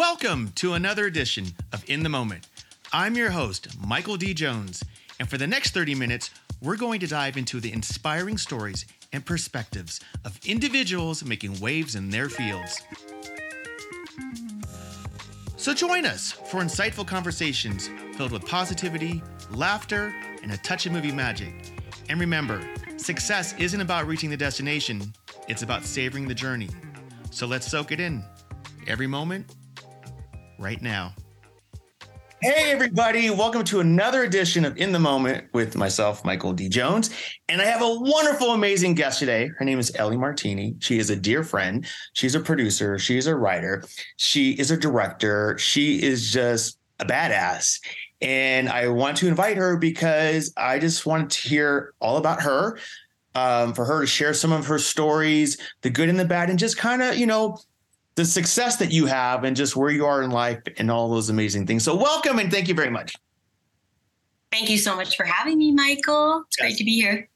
Welcome to another edition of In the Moment. I'm your host, Michael D. Jones, and for the next 30 minutes, we're going to dive into the inspiring stories and perspectives of individuals making waves in their fields. So join us for insightful conversations filled with positivity, laughter, and a touch of movie magic. And remember, success isn't about reaching the destination, it's about savoring the journey. So let's soak it in. Every moment, right now. Hey, everybody. Welcome to another edition of In the Moment with myself, Michael D. Jones. And I have a wonderful, amazing guest today. Her name is Ellie Martini. She is a dear friend. She's a producer. She's a writer. She is a director. She is just a badass. And I want to invite her because I just wanted to hear all about her, um, for her to share some of her stories, the good and the bad, and just kind of, you know, the success that you have and just where you are in life and all those amazing things. So, welcome and thank you very much. Thank you so much for having me, Michael. It's yes. great to be here.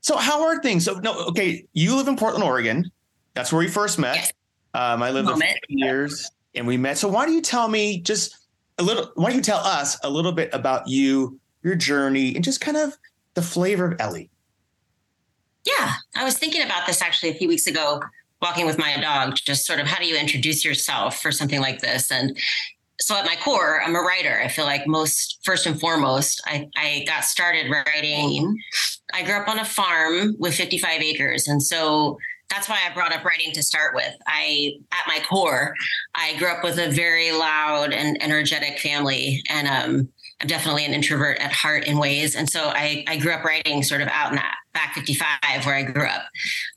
So, how are things? So, no, okay, you live in Portland, Oregon. That's where we first met. Yes. Um, I lived there for years and we met. So, why don't you tell me just a little, why don't you tell us a little bit about you, your journey, and just kind of the flavor of Ellie? Yeah, I was thinking about this actually a few weeks ago walking with my dog, just sort of how do you introduce yourself for something like this? And so at my core, I'm a writer. I feel like most, first and foremost, I, I got started writing. I grew up on a farm with 55 acres. And so that's why I brought up writing to start with. I, at my core, I grew up with a very loud and energetic family. And um, I'm definitely an introvert at heart in ways. And so I, I grew up writing sort of out in that back 55 where I grew up.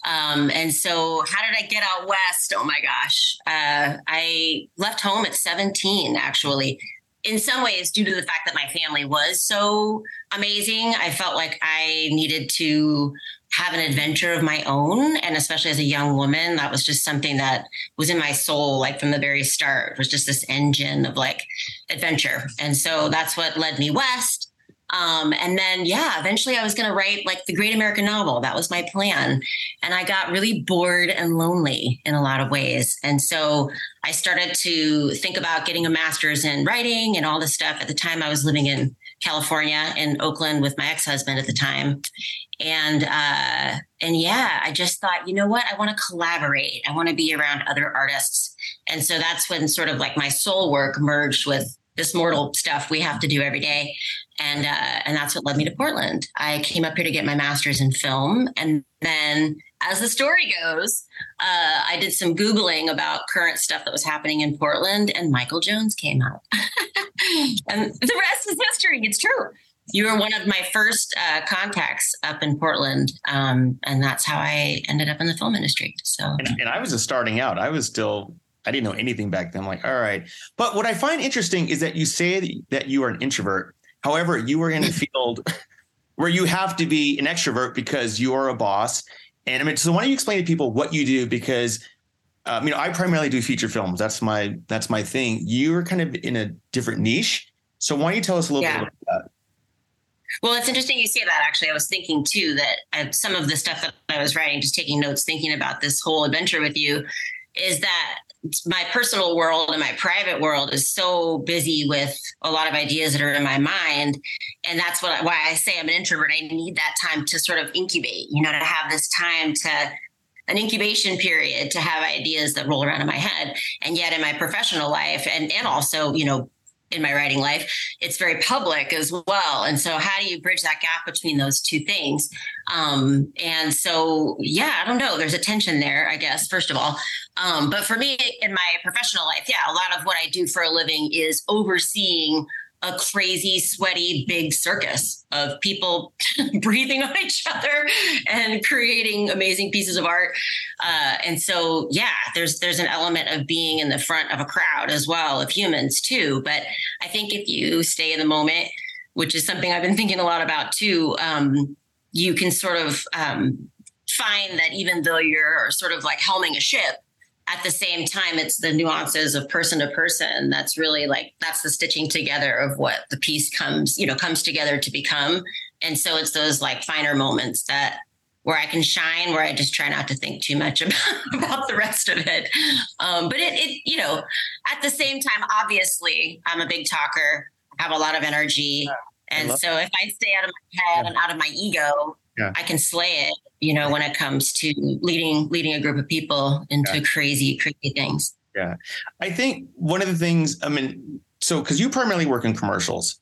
Um, and so how did I get out west? Oh my gosh. Uh, I left home at 17, actually. In some ways, due to the fact that my family was so amazing, I felt like I needed to have an adventure of my own. And especially as a young woman that was just something that was in my soul like from the very start. Was just this engine of like adventure. And so that's what led me west. Um, and then yeah eventually i was going to write like the great american novel. That was my plan. And i got really bored and lonely in a lot of ways. And so i started to think about getting a master's in writing and all this stuff. At the time i was living in California in Oakland with my ex-husband at the time. And uh and yeah, I just thought, you know what? I want to collaborate. I want to be around other artists. And so that's when sort of like my soul work merged with this mortal stuff we have to do every day. And uh, and that's what led me to Portland. I came up here to get my master's in film, and then, as the story goes, uh, I did some googling about current stuff that was happening in Portland, and Michael Jones came out, and the rest is history. It's true. You were one of my first uh, contacts up in Portland, um, and that's how I ended up in the film industry. So, and, and I was just starting out. I was still I didn't know anything back then. I'm like, all right. But what I find interesting is that you say that you are an introvert. However, you are in a field where you have to be an extrovert because you are a boss. And I mean, so why don't you explain to people what you do? Because um, you know, I primarily do feature films. That's my that's my thing. You're kind of in a different niche. So why don't you tell us a little yeah. bit about that? Well, it's interesting you say that. Actually, I was thinking too that I, some of the stuff that I was writing, just taking notes, thinking about this whole adventure with you, is that my personal world and my private world is so busy with a lot of ideas that are in my mind. And that's what why I say I'm an introvert. I need that time to sort of incubate you know to have this time to an incubation period to have ideas that roll around in my head and yet in my professional life and and also you know in my writing life it's very public as well. And so how do you bridge that gap between those two things? Um, and so yeah i don't know. There's a tension there i guess first of all. Um, but for me in my professional life yeah a lot of what i do for a living is overseeing a crazy, sweaty, big circus of people breathing on each other and creating amazing pieces of art. Uh, and so, yeah, there's there's an element of being in the front of a crowd as well of humans too. But I think if you stay in the moment, which is something I've been thinking a lot about too, um, you can sort of um, find that even though you're sort of like helming a ship at the same time it's the nuances of person to person that's really like that's the stitching together of what the piece comes you know comes together to become and so it's those like finer moments that where I can shine, where I just try not to think too much about, about the rest of it. Um, but it, it, you know, at the same time, obviously, I'm a big talker, have a lot of energy. And so if I stay out of my head yeah. and out of my ego, yeah. I can slay it, you know, when it comes to leading leading a group of people into yeah. crazy, crazy things. Yeah. I think one of the things, I mean, so because you primarily work in commercials,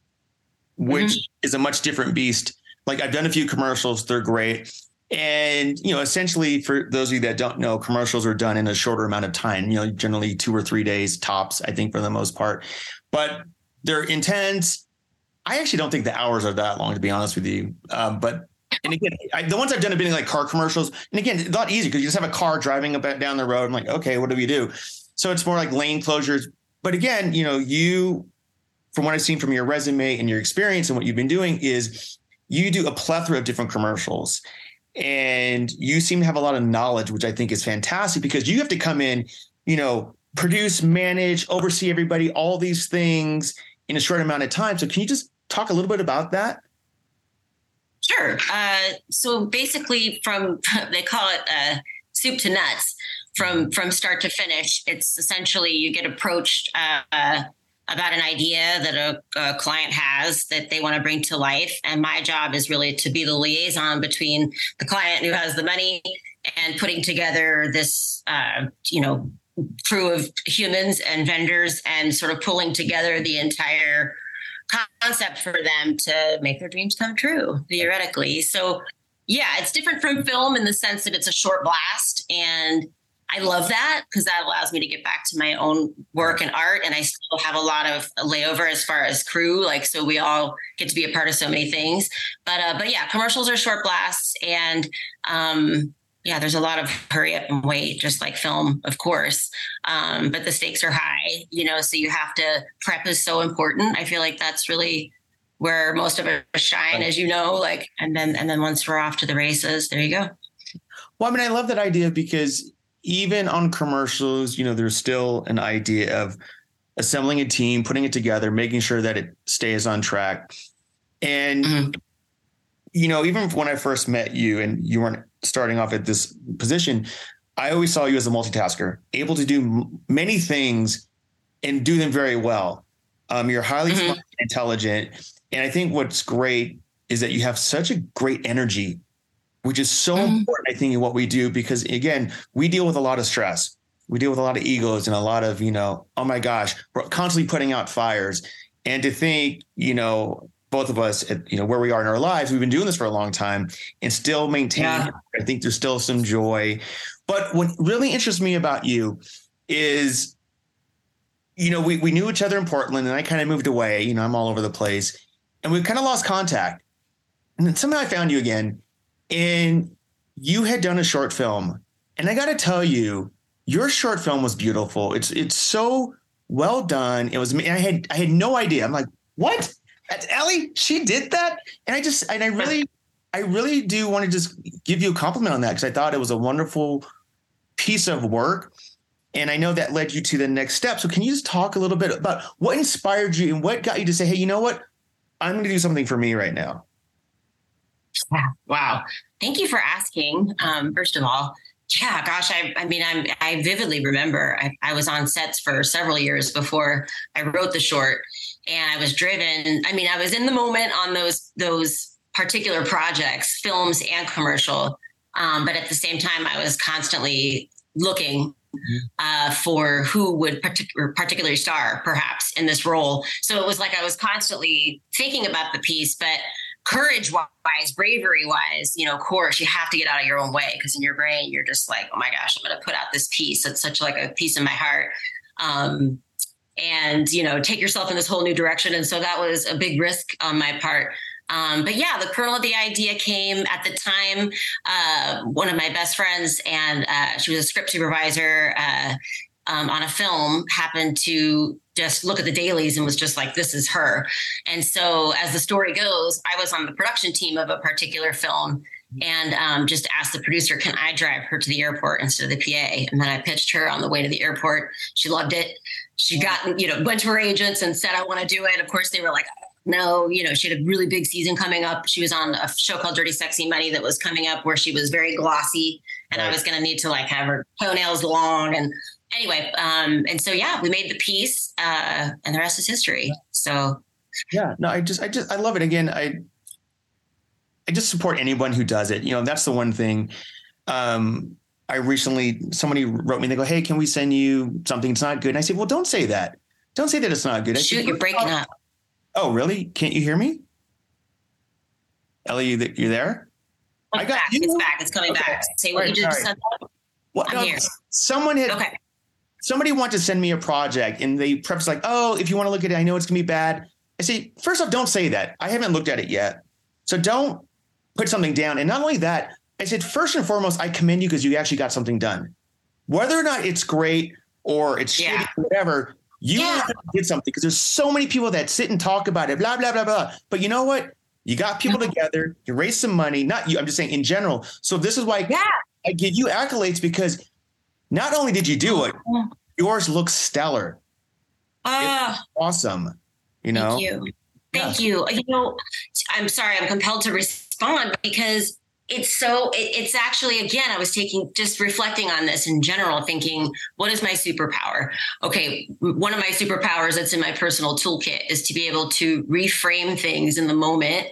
which mm-hmm. is a much different beast. Like I've done a few commercials, they're great. And you know, essentially, for those of you that don't know, commercials are done in a shorter amount of time. You know, generally two or three days tops. I think for the most part, but they're intense. I actually don't think the hours are that long, to be honest with you. Um, but and again, I, the ones I've done have been like car commercials. And again, a lot because you just have a car driving about down the road. I'm like, okay, what do we do? So it's more like lane closures. But again, you know, you, from what I've seen from your resume and your experience and what you've been doing, is you do a plethora of different commercials and you seem to have a lot of knowledge which i think is fantastic because you have to come in you know produce manage oversee everybody all these things in a short amount of time so can you just talk a little bit about that sure uh, so basically from they call it uh, soup to nuts from from start to finish it's essentially you get approached uh, about an idea that a, a, client has that they want to bring to life. And my job is really to be the liaison between the client who has the money and putting together this, uh, you know, crew of humans and vendors and sort of pulling together the entire concept for them to make their dreams come true, theoretically. So, yeah, it's different from film in the sense that it's a short blast and I love that because that allows me to get back to my own work and art. And I still have a lot of layover as far as crew. Like, so we all get to be a part of so many things. But, uh, but yeah, commercials are short blasts. And, um, yeah, there's a lot of hurry up and wait, just like film, of course. Um, but the stakes are high, you know, so you have to prep is so important. I feel like that's really where most of us shine, as you know, like, and then, and then once we're off to the races, there you go. Well, I mean, I love that idea because even on commercials, you know, there's still an idea of assembling a team, putting it together, making sure that it stays on track. And, mm-hmm. you know, even when I first met you and you weren't starting off at this position, I always saw you as a multitasker, able to do m- many things and do them very well. Um, you're highly mm-hmm. intelligent. And I think what's great is that you have such a great energy which is so mm-hmm. important, I think, in what we do, because again, we deal with a lot of stress. We deal with a lot of egos and a lot of, you know, oh my gosh, we're constantly putting out fires. And to think, you know, both of us at, you know, where we are in our lives, we've been doing this for a long time and still maintain, yeah. I think there's still some joy. But what really interests me about you is, you know, we, we knew each other in Portland and I kind of moved away, you know, I'm all over the place and we kind of lost contact. And then somehow I found you again and you had done a short film, and I got to tell you, your short film was beautiful. It's it's so well done. It was. I had I had no idea. I'm like, what? That's Ellie. She did that, and I just and I really, I really do want to just give you a compliment on that because I thought it was a wonderful piece of work. And I know that led you to the next step. So can you just talk a little bit about what inspired you and what got you to say, hey, you know what? I'm going to do something for me right now. Wow. Thank you for asking. Um, first of all, yeah, gosh, I, I mean, I'm, I vividly remember I, I, was on sets for several years before I wrote the short, and I was driven. I mean, I was in the moment on those those particular projects, films and commercial, um, but at the same time, I was constantly looking mm-hmm. uh, for who would partic- particularly star, perhaps, in this role. So it was like I was constantly thinking about the piece, but courage wise, bravery wise, you know, of course, you have to get out of your own way because in your brain, you're just like, oh my gosh, I'm going to put out this piece. It's such like a piece of my heart. Um, and, you know, take yourself in this whole new direction. And so that was a big risk on my part. Um, but yeah, the kernel of the idea came at the time. Uh, one of my best friends, and uh, she was a script supervisor uh, um, on a film, happened to just look at the dailies and was just like, this is her. And so, as the story goes, I was on the production team of a particular film and um, just asked the producer, can I drive her to the airport instead of the PA? And then I pitched her on the way to the airport. She loved it. She got, you know, went to her agents and said, I want to do it. Of course, they were like, no, you know, she had a really big season coming up. She was on a show called Dirty Sexy Money that was coming up where she was very glossy and right. I was going to need to like have her toenails long. And anyway, um, and so, yeah, we made the piece uh, and the rest is history. So, yeah, no, I just, I just, I love it. Again, I, I just support anyone who does it. You know, that's the one thing. Um, I recently, somebody wrote me, they go, Hey, can we send you something? It's not good. And I said, well, don't say that. Don't say that it's not good. I Shoot, said, you're breaking up. Oh, really? Can't you hear me? Ellie, you, you there? It's I got back. You. It's back. It's coming okay. back. Say what right, you just said. Well, I'm no. Someone had. Okay. Somebody wanted to send me a project, and they preface like, "Oh, if you want to look at it, I know it's gonna be bad." I say, first off, don't say that. I haven't looked at it yet, so don't put something down. And not only that, I said, first and foremost, I commend you because you actually got something done. Whether or not it's great or it's yeah. shitty, whatever, you yeah. did something because there's so many people that sit and talk about it, blah, blah, blah, blah. But you know what? You got people mm-hmm. together, you raised some money, not you, I'm just saying in general. So this is why yeah. I give you accolades because not only did you do it, mm-hmm. yours looks stellar. Uh, awesome. You know? Thank you. Thank you. You know, I'm sorry, I'm compelled to respond because it's so it, it's actually again i was taking just reflecting on this in general thinking what is my superpower okay one of my superpowers that's in my personal toolkit is to be able to reframe things in the moment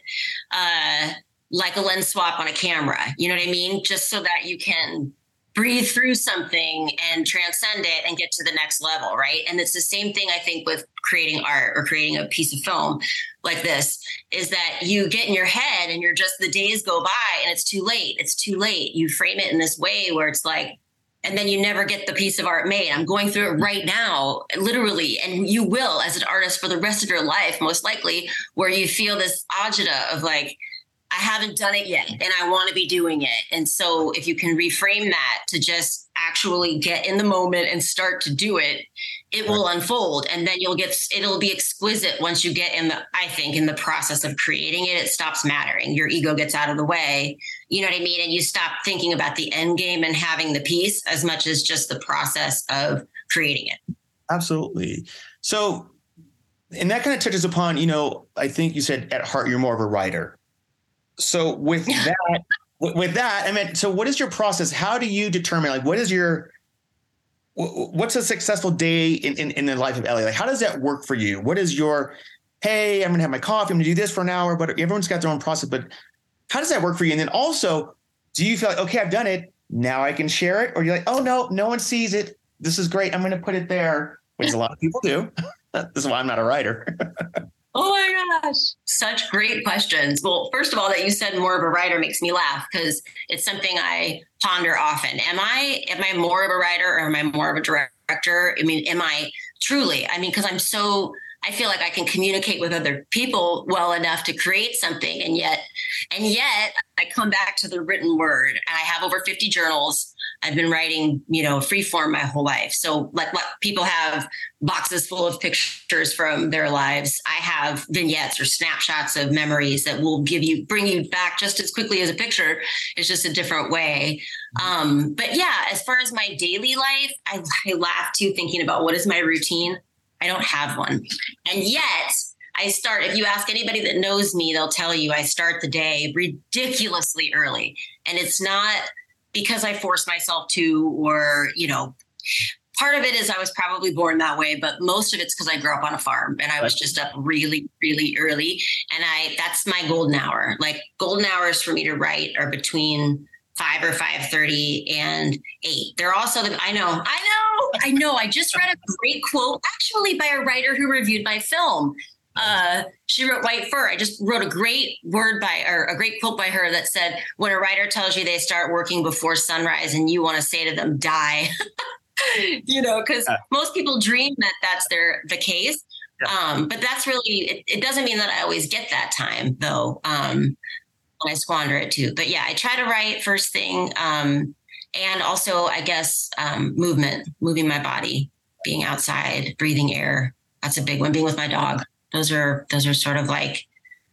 uh, like a lens swap on a camera you know what i mean just so that you can breathe through something and transcend it and get to the next level right? And it's the same thing i think with creating art or creating a piece of film like this is that you get in your head and you're just the days go by and it's too late it's too late. You frame it in this way where it's like and then you never get the piece of art made. I'm going through it right now literally and you will as an artist for the rest of your life most likely where you feel this agita of like I haven't done it yet and I want to be doing it. And so if you can reframe that to just actually get in the moment and start to do it, it will unfold and then you'll get it'll be exquisite once you get in the I think in the process of creating it it stops mattering. Your ego gets out of the way. You know what I mean? And you stop thinking about the end game and having the piece as much as just the process of creating it. Absolutely. So and that kind of touches upon, you know, I think you said at heart you're more of a writer so with that, with that, I mean, so what is your process? How do you determine like what is your what's a successful day in, in, in the life of Ellie? Like, how does that work for you? What is your hey, I'm gonna have my coffee, I'm gonna do this for an hour, but everyone's got their own process. But how does that work for you? And then also, do you feel like, okay, I've done it, now I can share it? Or you're like, oh no, no one sees it. This is great. I'm gonna put it there, which a lot of people do. this is why I'm not a writer. Oh my gosh. Such great questions. Well, first of all, that you said more of a writer makes me laugh because it's something I ponder often. Am I am I more of a writer or am I more of a director? I mean, am I truly? I mean, because I'm so I feel like I can communicate with other people well enough to create something. And yet, and yet I come back to the written word. And I have over 50 journals. I've been writing, you know, free form my whole life. So like what people have boxes full of pictures from their lives. I have vignettes or snapshots of memories that will give you bring you back just as quickly as a picture. It's just a different way. Um, but yeah, as far as my daily life, I, I laugh too thinking about what is my routine. I don't have one. And yet, I start, if you ask anybody that knows me, they'll tell you I start the day ridiculously early. And it's not because I force myself to, or, you know, part of it is I was probably born that way, but most of it's because I grew up on a farm and I was just up really, really early. And I, that's my golden hour. Like golden hours for me to write are between five or five thirty and eight. They're also the I know, I know, I know. I just read a great quote actually by a writer who reviewed my film. Uh, she wrote White Fur. I just wrote a great word by or a great quote by her that said, "When a writer tells you they start working before sunrise, and you want to say to them, die." you know, because most people dream that that's their the case. Yeah. Um, but that's really it, it, doesn't mean that I always get that time though. Um, I squander it too. But yeah, I try to write first thing. Um, and also, I guess, um, movement, moving my body, being outside, breathing air. That's a big one. Being with my dog. Those are those are sort of like,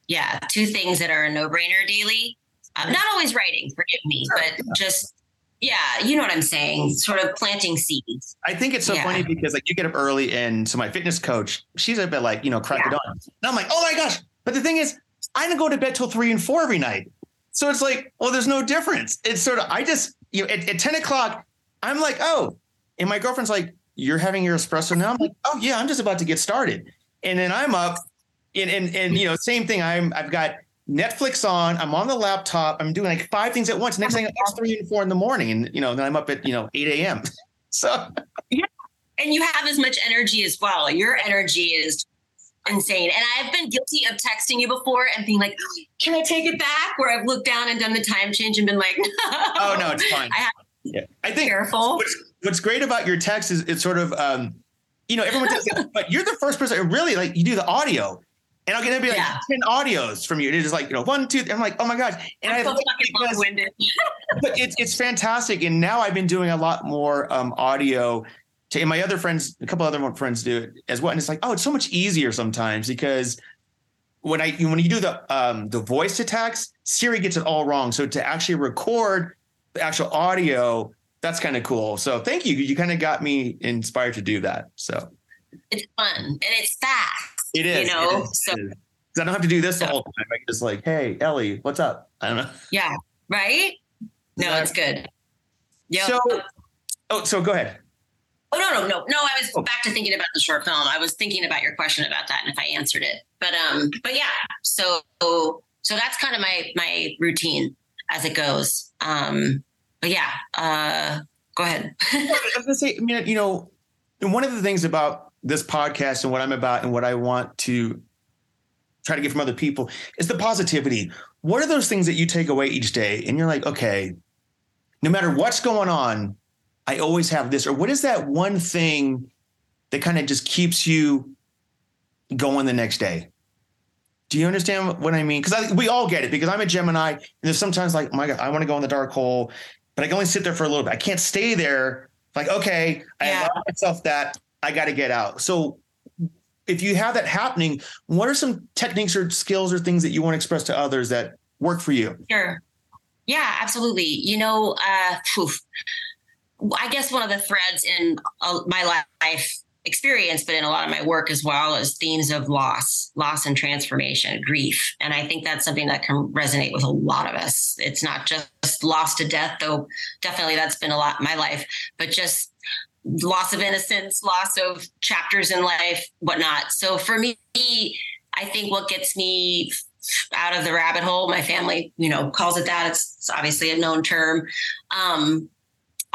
yeah, two things that are a no brainer daily. Uh, not always writing, forgive me, but just yeah, you know what I'm saying. Sort of planting seeds. I think it's so yeah. funny because like you get up early, and so my fitness coach, she's a bit like you know crack yeah. it on. And I'm like, oh my gosh, But the thing is, I don't go to bed till three and four every night. So it's like, well, there's no difference. It's sort of, I just, you know, at, at 10 o'clock, I'm like, oh, and my girlfriend's like, you're having your espresso now? I'm like, oh yeah, I'm just about to get started. And then I'm up and, and, and, you know, same thing. I'm, I've got Netflix on, I'm on the laptop, I'm doing like five things at once. Next thing it's three and four in the morning. And, you know, then I'm up at, you know, 8 a.m. So yeah. And you have as much energy as well. Your energy is insane. And I've been guilty of texting you before and being like, can I take it back? Where I've looked down and done the time change and been like, no. oh no, it's fine. I, have yeah. I think careful. What's, what's, great about your text is it's sort of, um, you know, everyone does it, but you're the first person really like you do the audio. And I'll get to be like yeah. 10 audios from you. And It is like, you know, one, two, I'm like, oh my gosh. And I'm I so fucking winded but it's it's fantastic. And now I've been doing a lot more um, audio to, and my other friends, a couple other friends do it as well. And it's like, oh, it's so much easier sometimes because when I when you do the um, the voice to text, Siri gets it all wrong. So to actually record the actual audio, that's kind of cool. So thank you. You kind of got me inspired to do that. So it's fun and it's fast. It is. You know, is, so I don't have to do this the whole time. I can just like, hey, Ellie, what's up? I don't know. Yeah. Right. No, it's good. Yeah. So, oh, so go ahead. Oh no, no, no, no! I was oh. back to thinking about the short film. I was thinking about your question about that and if I answered it. But um, but yeah. So so that's kind of my my routine as it goes. Um, but yeah. Uh, go ahead. I was gonna say, I mean, you know, one of the things about this podcast and what I'm about and what I want to try to get from other people is the positivity. What are those things that you take away each day? And you're like, okay, no matter what's going on, I always have this. Or what is that one thing that kind of just keeps you going the next day? Do you understand what I mean? Because we all get it. Because I'm a Gemini, and there's sometimes like, oh my God, I want to go in the dark hole, but I can only sit there for a little bit. I can't stay there. Like, okay, yeah. I allow myself that I got to get out. So, if you have that happening, what are some techniques or skills or things that you want to express to others that work for you? Sure. Yeah, absolutely. You know, uh, I guess one of the threads in uh, my life experience, but in a lot of my work as well, is themes of loss, loss and transformation, grief. And I think that's something that can resonate with a lot of us. It's not just loss to death, though definitely that's been a lot in my life, but just loss of innocence, loss of chapters in life, whatnot. So for me, I think what gets me out of the rabbit hole, my family, you know, calls it that. It's, it's obviously a known term. Um,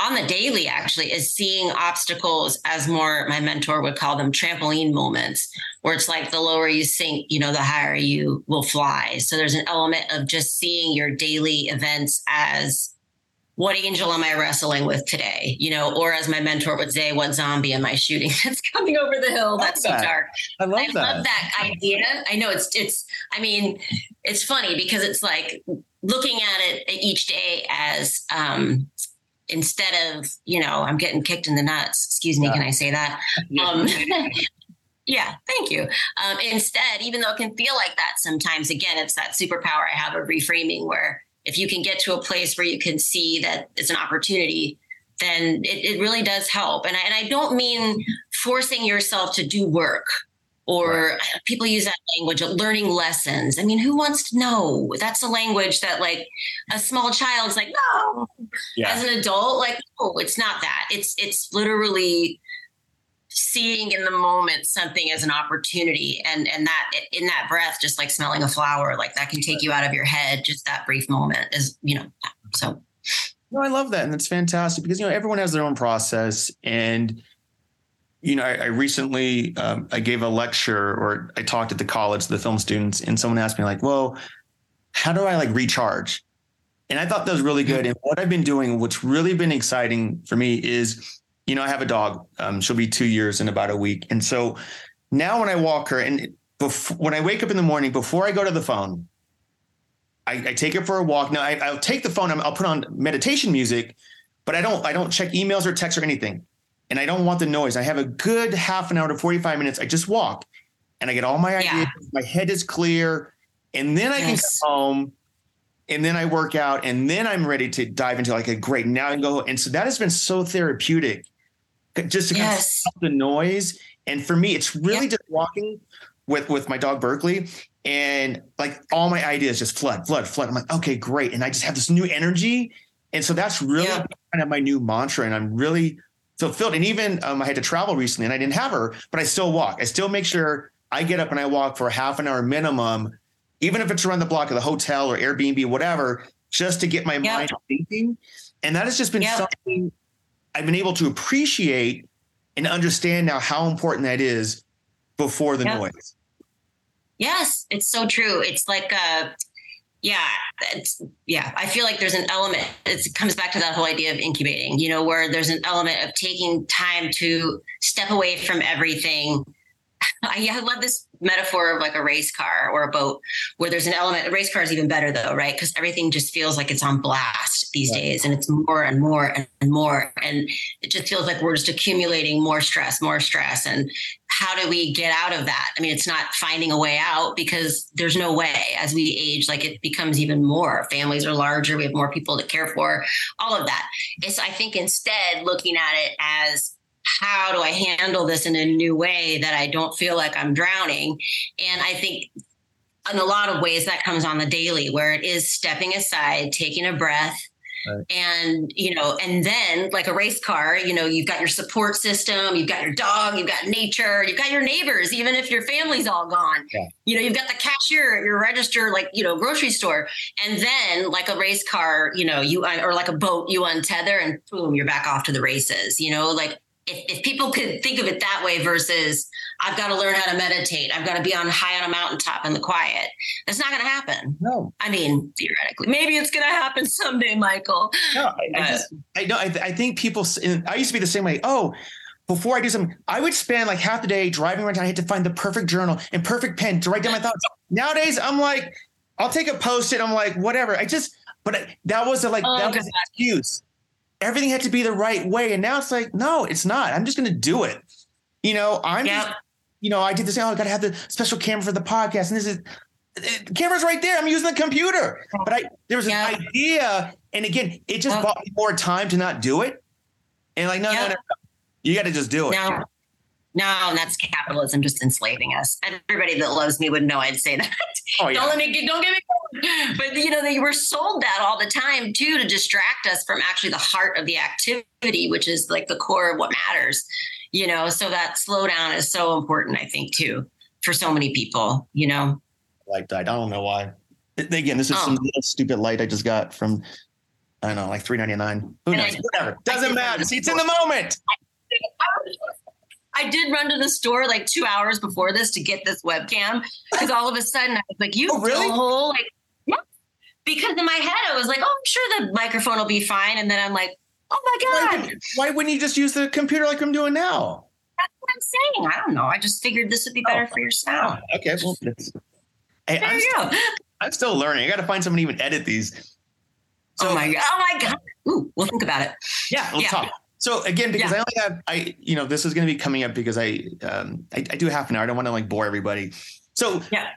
on the daily actually is seeing obstacles as more my mentor would call them trampoline moments where it's like the lower you sink you know the higher you will fly so there's an element of just seeing your daily events as what angel am I wrestling with today? You know, or as my mentor would say, what zombie am I shooting that's coming over the hill? That's that. so dark. I love I that. love that idea. I know it's it's I mean, it's funny because it's like looking at it each day as um instead of you know i'm getting kicked in the nuts. Excuse me yeah. can i say that? Um, yeah thank you. Um, instead even though it can feel like that sometimes again it's that superpower i have of reframing where if you can get to a place where you can see that it's an opportunity then it, it really does help. And I, and I don't mean forcing yourself to do work or right. people use that language of learning lessons. I mean, who wants to know? That's a language that like a small child's like, no. Yeah. As an adult, like, oh, it's not that. It's it's literally seeing in the moment something as an opportunity and and that in that breath just like smelling a flower like that can take you out of your head just that brief moment is you know so no i love that and it's fantastic because you know everyone has their own process and you know, I, I recently um, I gave a lecture or I talked at the college to the film students, and someone asked me like, "Well, how do I like recharge?" And I thought that was really good. And what I've been doing, what's really been exciting for me, is you know I have a dog. Um, she'll be two years in about a week, and so now when I walk her, and before, when I wake up in the morning, before I go to the phone, I, I take her for a walk. Now I, will take the phone. I'll put on meditation music, but I don't. I don't check emails or texts or anything and I don't want the noise. I have a good half an hour to 45 minutes. I just walk and I get all my ideas. Yeah. My head is clear. And then I yes. can come home and then I work out and then I'm ready to dive into like a great now and go. And so that has been so therapeutic just to yes. kind of stop the noise. And for me, it's really just walking with with my dog Berkeley, and like all my ideas just flood, flood, flood. I'm like, okay, great, and I just have this new energy, and so that's really kind of my new mantra, and I'm really fulfilled. And even um, I had to travel recently, and I didn't have her, but I still walk. I still make sure I get up and I walk for half an hour minimum, even if it's around the block of the hotel or Airbnb, whatever, just to get my yeah. mind thinking. And that has just been yeah. something I've been able to appreciate and understand now how important that is before the noise. Yes, it's so true. It's like uh yeah, yeah, I feel like there's an element it comes back to that whole idea of incubating, you know, where there's an element of taking time to step away from everything. I, I love this metaphor of like a race car or a boat where there's an element a race car is even better though right because everything just feels like it's on blast these right. days and it's more and more and more and it just feels like we're just accumulating more stress more stress and how do we get out of that? I mean, it's not finding a way out because there's no way as we age, like it becomes even more. Families are larger, we have more people to care for, all of that. It's, I think, instead looking at it as how do I handle this in a new way that I don't feel like I'm drowning? And I think in a lot of ways that comes on the daily where it is stepping aside, taking a breath, Right. And, you know, and then like a race car, you know, you've got your support system, you've got your dog, you've got nature, you've got your neighbors, even if your family's all gone. Yeah. You know, you've got the cashier at your register, like, you know, grocery store. And then like a race car, you know, you, or like a boat, you untether and boom, you're back off to the races, you know, like if, if people could think of it that way versus I've got to learn how to meditate, I've got to be on high on a mountaintop in the quiet. That's not going to happen. No, I mean theoretically, maybe it's going to happen someday, Michael. No, I, I just I know I, I think people. I used to be the same way. Oh, before I do something, I would spend like half the day driving around town. I had to find the perfect journal and perfect pen to write down my thoughts. Nowadays, I'm like, I'll take a post it. I'm like, whatever. I just, but that was a, like oh, that God. was an excuse everything had to be the right way. And now it's like, no, it's not. I'm just going to do it. You know, I'm, just, you know, I did this. Oh, I got to have the special camera for the podcast. And this is, the camera's right there. I'm using the computer. But I, there was an idea. And again, it just yep. bought me more time to not do it. And like, no, no, no, no. You got to just do it. No. No, that's capitalism just enslaving us. Everybody that loves me would know I'd say that. Oh, yeah. don't let me don't get me but you know they were sold that all the time too to distract us from actually the heart of the activity, which is like the core of what matters. You know, so that slowdown is so important, I think, too, for so many people, you know. Light died. I don't know why. Again, this is oh. some little stupid light I just got from I don't know, like three ninety nine. Who knows? Whatever. Doesn't matter. See, it's in the moment. I did run to the store like two hours before this to get this webcam because all of a sudden I was like, "You oh, really? whole like." Yeah. Because in my head I was like, "Oh, I'm sure the microphone will be fine," and then I'm like, "Oh my god!" Why, why wouldn't you just use the computer like I'm doing now? That's what I'm saying. I don't know. I just figured this would be better oh, for your sound. Oh, okay, well, hey, there I'm you still, go. I'm still learning. I got to find someone to even edit these. Oh, so, oh my god! Oh my god! Ooh, we'll think about it. Yeah, we'll yeah. talk. So again, because yeah. I only have I, you know, this is going to be coming up because I, um, I, I do half an hour. I don't want to like bore everybody. So yeah,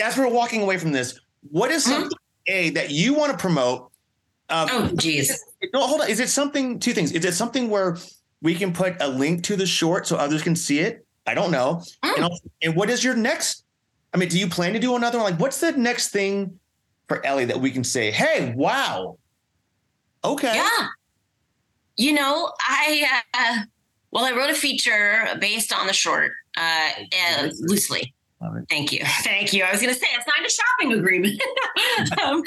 as we're walking away from this, what is mm-hmm. something a that you want to promote? Um, oh, geez. No, hold on. Is it something? Two things. Is it something where we can put a link to the short so others can see it? I don't know. Mm. And, also, and what is your next? I mean, do you plan to do another one? Like, what's the next thing for Ellie that we can say? Hey, wow. Okay. Yeah. You know, I uh, well, I wrote a feature based on the short, uh, uh loosely. Thank you, thank you. I was going to say I signed a shopping agreement. um,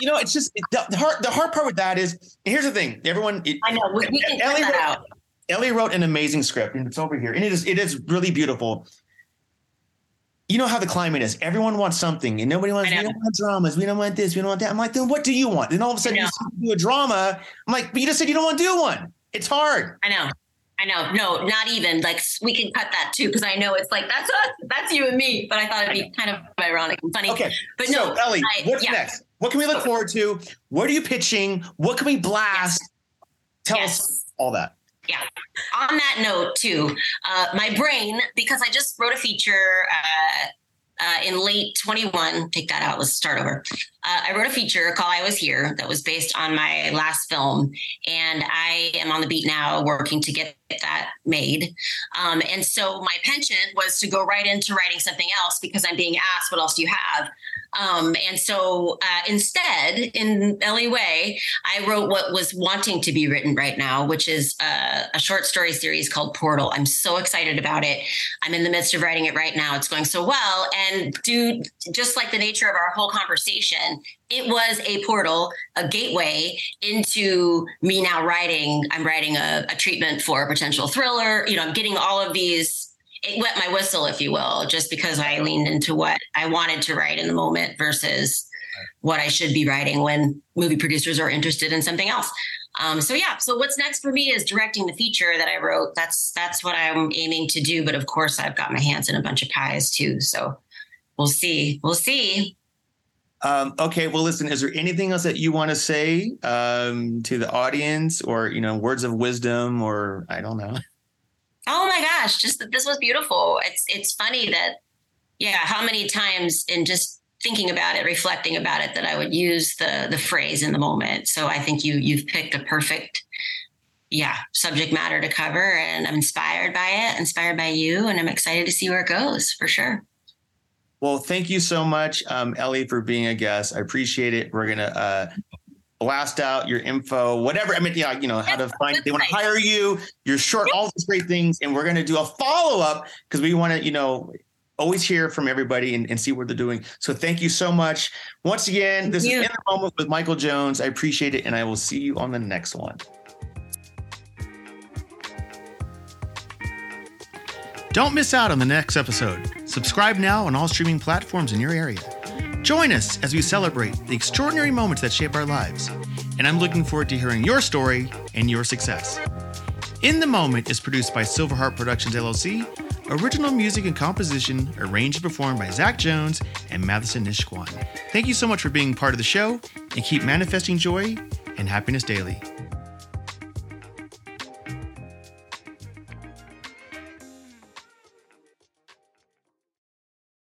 you know, it's just the, the, hard the hard part with that is here's the thing. Everyone, it, I know we, we can Ellie wrote, out. Ellie wrote an amazing script, and it's over here, and it is it is really beautiful you know how the climate is. Everyone wants something, and nobody wants. We don't want dramas. We don't want this. We don't want that. I'm like, then what do you want? Then all of a sudden you do a drama. I'm like, but you just said you don't want to do one. It's hard. I know. I know. No, not even like we can cut that too because I know it's like that's us, that's you and me. But I thought it'd be kind of ironic and funny. Okay, but so, no, Ellie, I, what's yeah. next? What can we look forward to? What are you pitching? What can we blast? Yes. Tell yes. us all that. Yeah. On that note, too, uh, my brain, because I just wrote a feature uh, uh, in late 21, take that out, let's start over. Uh, I wrote a feature called I Was Here that was based on my last film. And I am on the beat now working to get that made. Um, and so my penchant was to go right into writing something else because I'm being asked, what else do you have? Um, and so uh, instead, in Ellie Way, I wrote what was wanting to be written right now, which is a, a short story series called Portal. I'm so excited about it. I'm in the midst of writing it right now. It's going so well. And dude, just like the nature of our whole conversation, it was a portal, a gateway into me now writing. I'm writing a, a treatment for a potential thriller. You know, I'm getting all of these it wet my whistle, if you will, just because I leaned into what I wanted to write in the moment versus what I should be writing when movie producers are interested in something else. Um, so yeah, so what's next for me is directing the feature that I wrote. That's that's what I'm aiming to do. But of course, I've got my hands in a bunch of pies too. So we'll see. We'll see. Um, okay, well, listen. Is there anything else that you want to say um, to the audience, or you know, words of wisdom, or I don't know? Oh my gosh, just that this was beautiful. It's it's funny that yeah, how many times in just thinking about it, reflecting about it, that I would use the the phrase in the moment. So I think you you've picked a perfect yeah subject matter to cover, and I'm inspired by it, inspired by you, and I'm excited to see where it goes for sure. Well, thank you so much, um, Ellie, for being a guest. I appreciate it. We're gonna uh, blast out your info, whatever. I mean, yeah, you know, how to find, they want to hire you, you're short, all these great things. And we're going to do a follow up because we want to, you know, always hear from everybody and, and, see what they're doing. So thank you so much. Once again, this is In the Moment with Michael Jones. I appreciate it. And I will see you on the next one. Don't miss out on the next episode. Subscribe now on all streaming platforms in your area. Join us as we celebrate the extraordinary moments that shape our lives. And I'm looking forward to hearing your story and your success. In the Moment is produced by Silverheart Productions LLC. Original music and composition arranged and performed by Zach Jones and Matheson Nishkwan. Thank you so much for being part of the show and keep manifesting joy and happiness daily.